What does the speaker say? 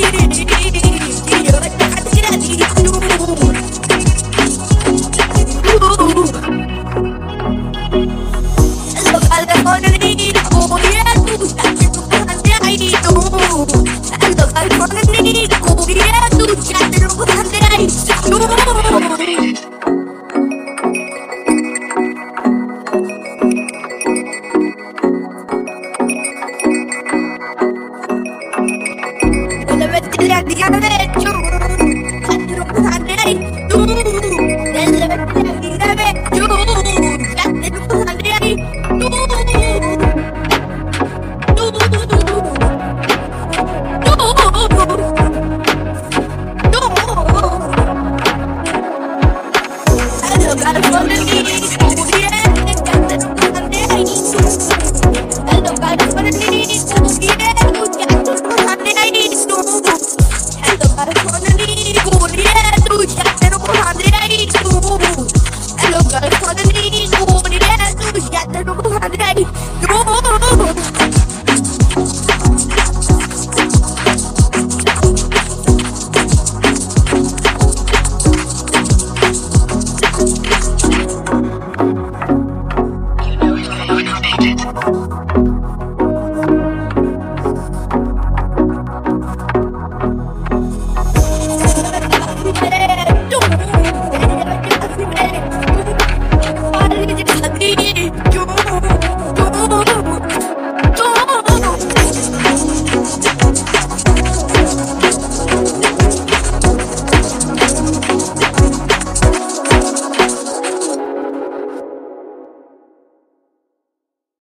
get it. gotta come to me. You